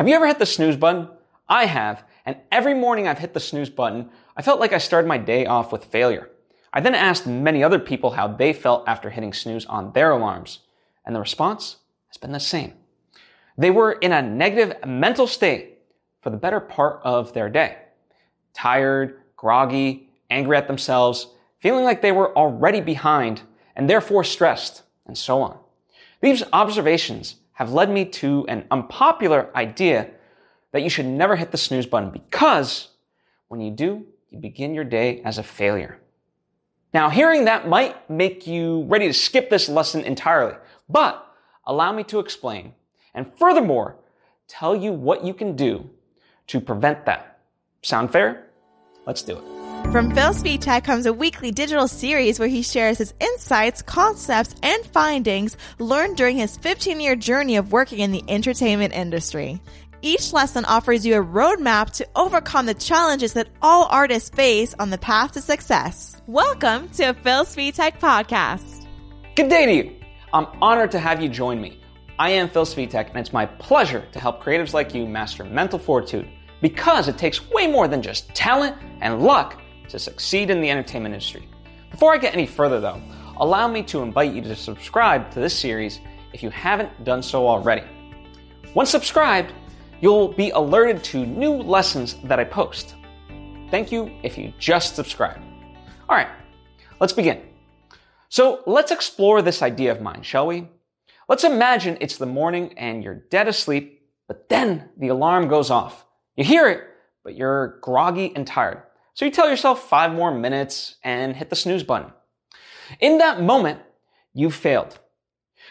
Have you ever hit the snooze button? I have, and every morning I've hit the snooze button, I felt like I started my day off with failure. I then asked many other people how they felt after hitting snooze on their alarms, and the response has been the same. They were in a negative mental state for the better part of their day. Tired, groggy, angry at themselves, feeling like they were already behind and therefore stressed, and so on. These observations have led me to an unpopular idea that you should never hit the snooze button because when you do, you begin your day as a failure. Now, hearing that might make you ready to skip this lesson entirely, but allow me to explain and furthermore, tell you what you can do to prevent that. Sound fair? Let's do it. From Phil Svitek Tech comes a weekly digital series where he shares his insights, concepts, and findings learned during his 15 year journey of working in the entertainment industry. Each lesson offers you a roadmap to overcome the challenges that all artists face on the path to success. Welcome to a Phil Svitek Tech podcast. Good day to you. I'm honored to have you join me. I am Phil Svitek, and it's my pleasure to help creatives like you master mental fortitude because it takes way more than just talent and luck to succeed in the entertainment industry. Before I get any further though, allow me to invite you to subscribe to this series if you haven't done so already. Once subscribed, you'll be alerted to new lessons that I post. Thank you if you just subscribed. All right, let's begin. So let's explore this idea of mine, shall we? Let's imagine it's the morning and you're dead asleep, but then the alarm goes off. You hear it, but you're groggy and tired. So you tell yourself five more minutes and hit the snooze button. In that moment, you failed.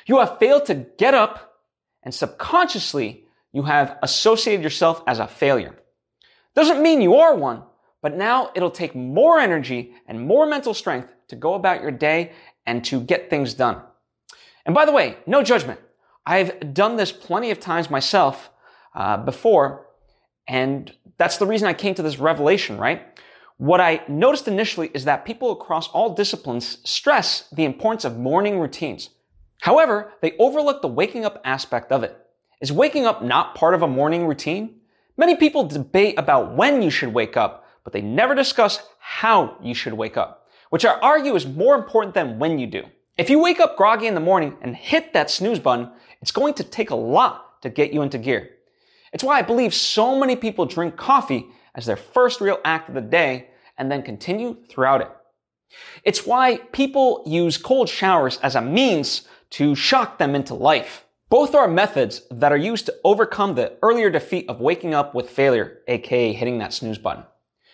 You have failed to get up and subconsciously you have associated yourself as a failure. Doesn't mean you are one, but now it'll take more energy and more mental strength to go about your day and to get things done. And by the way, no judgment. I've done this plenty of times myself uh, before, and that's the reason I came to this revelation, right? What I noticed initially is that people across all disciplines stress the importance of morning routines. However, they overlook the waking up aspect of it. Is waking up not part of a morning routine? Many people debate about when you should wake up, but they never discuss how you should wake up, which I argue is more important than when you do. If you wake up groggy in the morning and hit that snooze button, it's going to take a lot to get you into gear. It's why I believe so many people drink coffee as their first real act of the day and then continue throughout it. It's why people use cold showers as a means to shock them into life. Both are methods that are used to overcome the earlier defeat of waking up with failure, aka hitting that snooze button.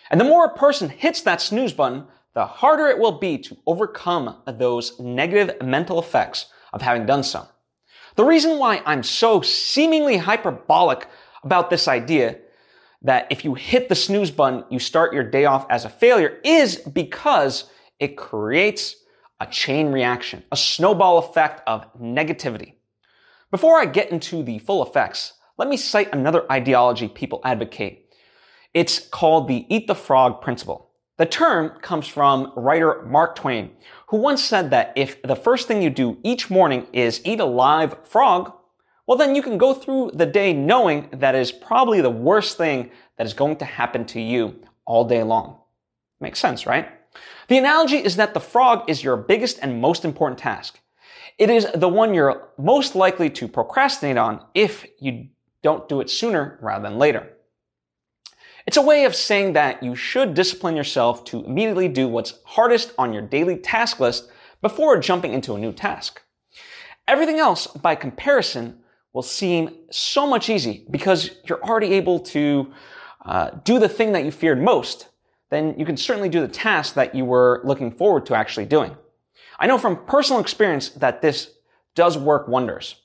And the more a person hits that snooze button, the harder it will be to overcome those negative mental effects of having done so. The reason why I'm so seemingly hyperbolic about this idea that if you hit the snooze button, you start your day off as a failure is because it creates a chain reaction, a snowball effect of negativity. Before I get into the full effects, let me cite another ideology people advocate. It's called the eat the frog principle. The term comes from writer Mark Twain, who once said that if the first thing you do each morning is eat a live frog, well, then you can go through the day knowing that is probably the worst thing that is going to happen to you all day long. Makes sense, right? The analogy is that the frog is your biggest and most important task. It is the one you're most likely to procrastinate on if you don't do it sooner rather than later. It's a way of saying that you should discipline yourself to immediately do what's hardest on your daily task list before jumping into a new task. Everything else, by comparison, will seem so much easy because you're already able to uh, do the thing that you feared most. Then you can certainly do the task that you were looking forward to actually doing. I know from personal experience that this does work wonders.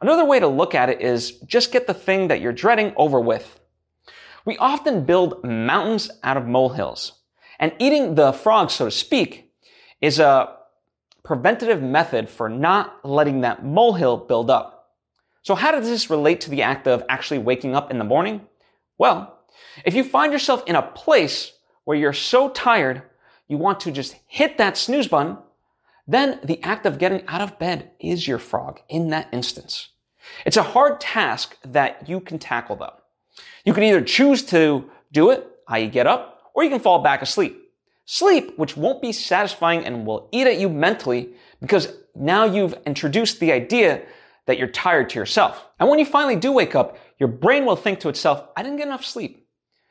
Another way to look at it is just get the thing that you're dreading over with. We often build mountains out of molehills. And eating the frog, so to speak, is a preventative method for not letting that molehill build up. So how does this relate to the act of actually waking up in the morning? Well, if you find yourself in a place where you're so tired, you want to just hit that snooze button, then the act of getting out of bed is your frog in that instance. It's a hard task that you can tackle though. You can either choose to do it, i.e. get up, or you can fall back asleep. Sleep, which won't be satisfying and will eat at you mentally because now you've introduced the idea that you're tired to yourself. And when you finally do wake up, your brain will think to itself, I didn't get enough sleep.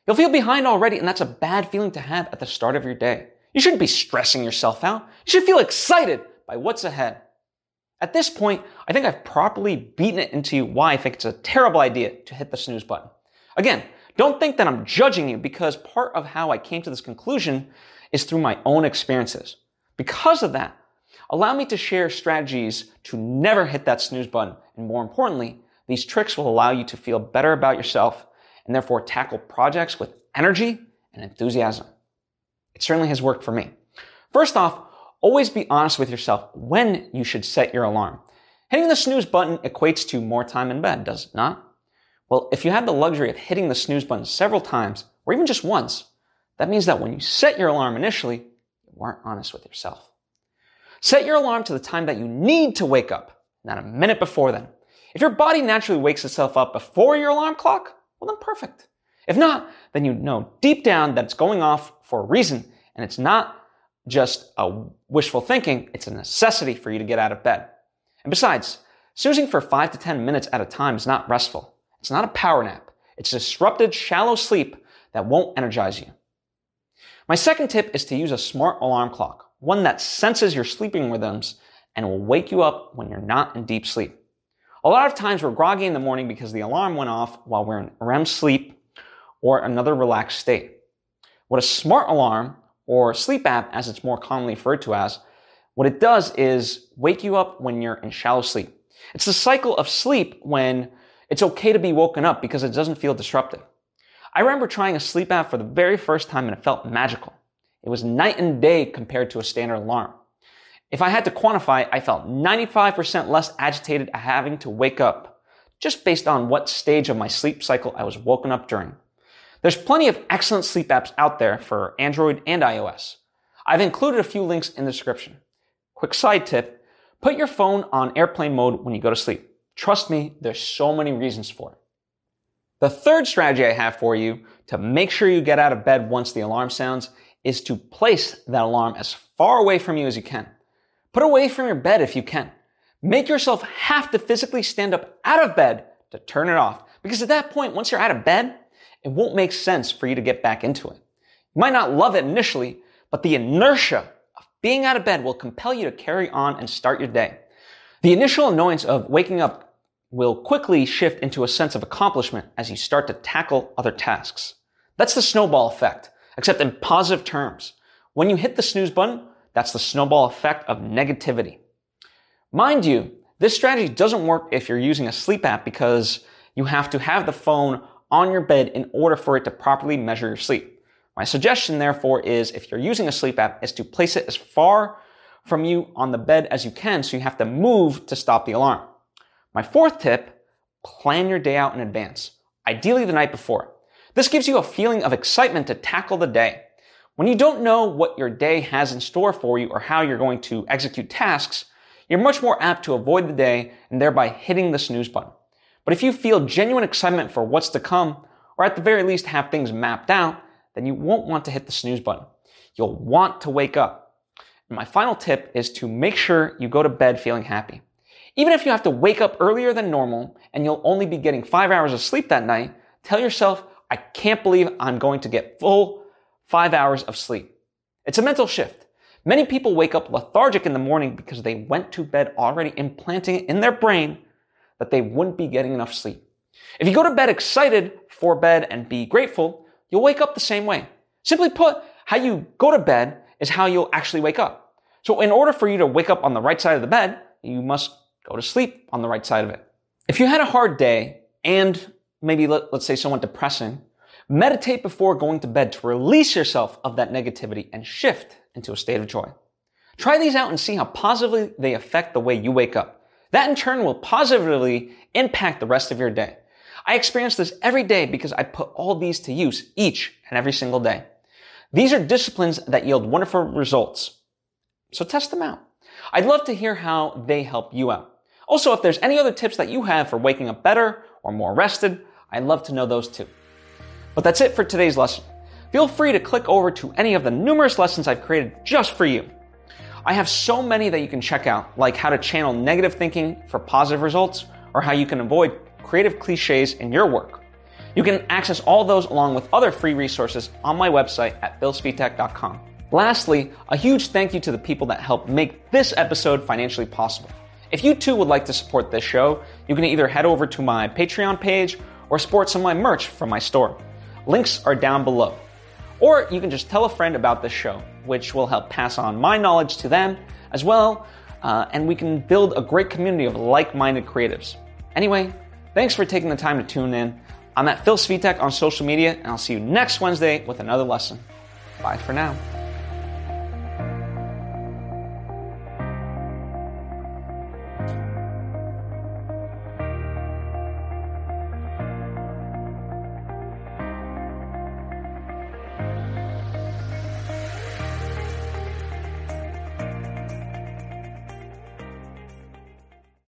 You'll feel behind already, and that's a bad feeling to have at the start of your day. You shouldn't be stressing yourself out. You should feel excited by what's ahead. At this point, I think I've properly beaten it into you why I think it's a terrible idea to hit the snooze button. Again, don't think that I'm judging you because part of how I came to this conclusion is through my own experiences. Because of that, allow me to share strategies to never hit that snooze button. And more importantly, these tricks will allow you to feel better about yourself and therefore tackle projects with energy and enthusiasm. It certainly has worked for me. First off, always be honest with yourself when you should set your alarm. Hitting the snooze button equates to more time in bed, does it not? Well, if you have the luxury of hitting the snooze button several times, or even just once, that means that when you set your alarm initially, you weren't honest with yourself. Set your alarm to the time that you need to wake up, not a minute before then. If your body naturally wakes itself up before your alarm clock, well then perfect. If not, then you know deep down that it's going off for a reason and it's not just a wishful thinking, it's a necessity for you to get out of bed. And besides, snoozing for five to 10 minutes at a time is not restful. It's not a power nap. It's disrupted, shallow sleep that won't energize you. My second tip is to use a smart alarm clock, one that senses your sleeping rhythms and will wake you up when you're not in deep sleep. A lot of times we're groggy in the morning because the alarm went off while we're in REM sleep or another relaxed state. What a smart alarm or sleep app, as it's more commonly referred to as, what it does is wake you up when you're in shallow sleep. It's the cycle of sleep when it's okay to be woken up because it doesn't feel disruptive. I remember trying a sleep app for the very first time and it felt magical. It was night and day compared to a standard alarm. If I had to quantify, I felt 95% less agitated at having to wake up, just based on what stage of my sleep cycle I was woken up during. There's plenty of excellent sleep apps out there for Android and iOS. I've included a few links in the description. Quick side tip, put your phone on airplane mode when you go to sleep. Trust me, there's so many reasons for it. The third strategy I have for you to make sure you get out of bed once the alarm sounds is to place that alarm as far away from you as you can. Put away from your bed if you can. Make yourself have to physically stand up out of bed to turn it off. Because at that point, once you're out of bed, it won't make sense for you to get back into it. You might not love it initially, but the inertia of being out of bed will compel you to carry on and start your day. The initial annoyance of waking up will quickly shift into a sense of accomplishment as you start to tackle other tasks. That's the snowball effect, except in positive terms. When you hit the snooze button, that's the snowball effect of negativity. Mind you, this strategy doesn't work if you're using a sleep app because you have to have the phone on your bed in order for it to properly measure your sleep. My suggestion, therefore, is if you're using a sleep app, is to place it as far from you on the bed as you can so you have to move to stop the alarm. My fourth tip, plan your day out in advance, ideally the night before. This gives you a feeling of excitement to tackle the day. When you don't know what your day has in store for you or how you're going to execute tasks, you're much more apt to avoid the day and thereby hitting the snooze button. But if you feel genuine excitement for what's to come, or at the very least have things mapped out, then you won't want to hit the snooze button. You'll want to wake up. And my final tip is to make sure you go to bed feeling happy. Even if you have to wake up earlier than normal and you'll only be getting five hours of sleep that night, tell yourself, I can't believe I'm going to get full five hours of sleep. It's a mental shift. Many people wake up lethargic in the morning because they went to bed already implanting in their brain that they wouldn't be getting enough sleep. If you go to bed excited for bed and be grateful, you'll wake up the same way. Simply put, how you go to bed is how you'll actually wake up. So in order for you to wake up on the right side of the bed, you must Go to sleep on the right side of it. If you had a hard day and maybe let, us say somewhat depressing, meditate before going to bed to release yourself of that negativity and shift into a state of joy. Try these out and see how positively they affect the way you wake up. That in turn will positively impact the rest of your day. I experience this every day because I put all these to use each and every single day. These are disciplines that yield wonderful results. So test them out. I'd love to hear how they help you out. Also, if there's any other tips that you have for waking up better or more rested, I'd love to know those too. But that's it for today's lesson. Feel free to click over to any of the numerous lessons I've created just for you. I have so many that you can check out, like how to channel negative thinking for positive results, or how you can avoid creative cliches in your work. You can access all those along with other free resources on my website at philsvitek.com. Lastly, a huge thank you to the people that helped make this episode financially possible. If you too would like to support this show, you can either head over to my Patreon page or support some of my merch from my store. Links are down below. Or you can just tell a friend about this show, which will help pass on my knowledge to them as well, uh, and we can build a great community of like minded creatives. Anyway, thanks for taking the time to tune in. I'm at Phil Svitek on social media, and I'll see you next Wednesday with another lesson. Bye for now.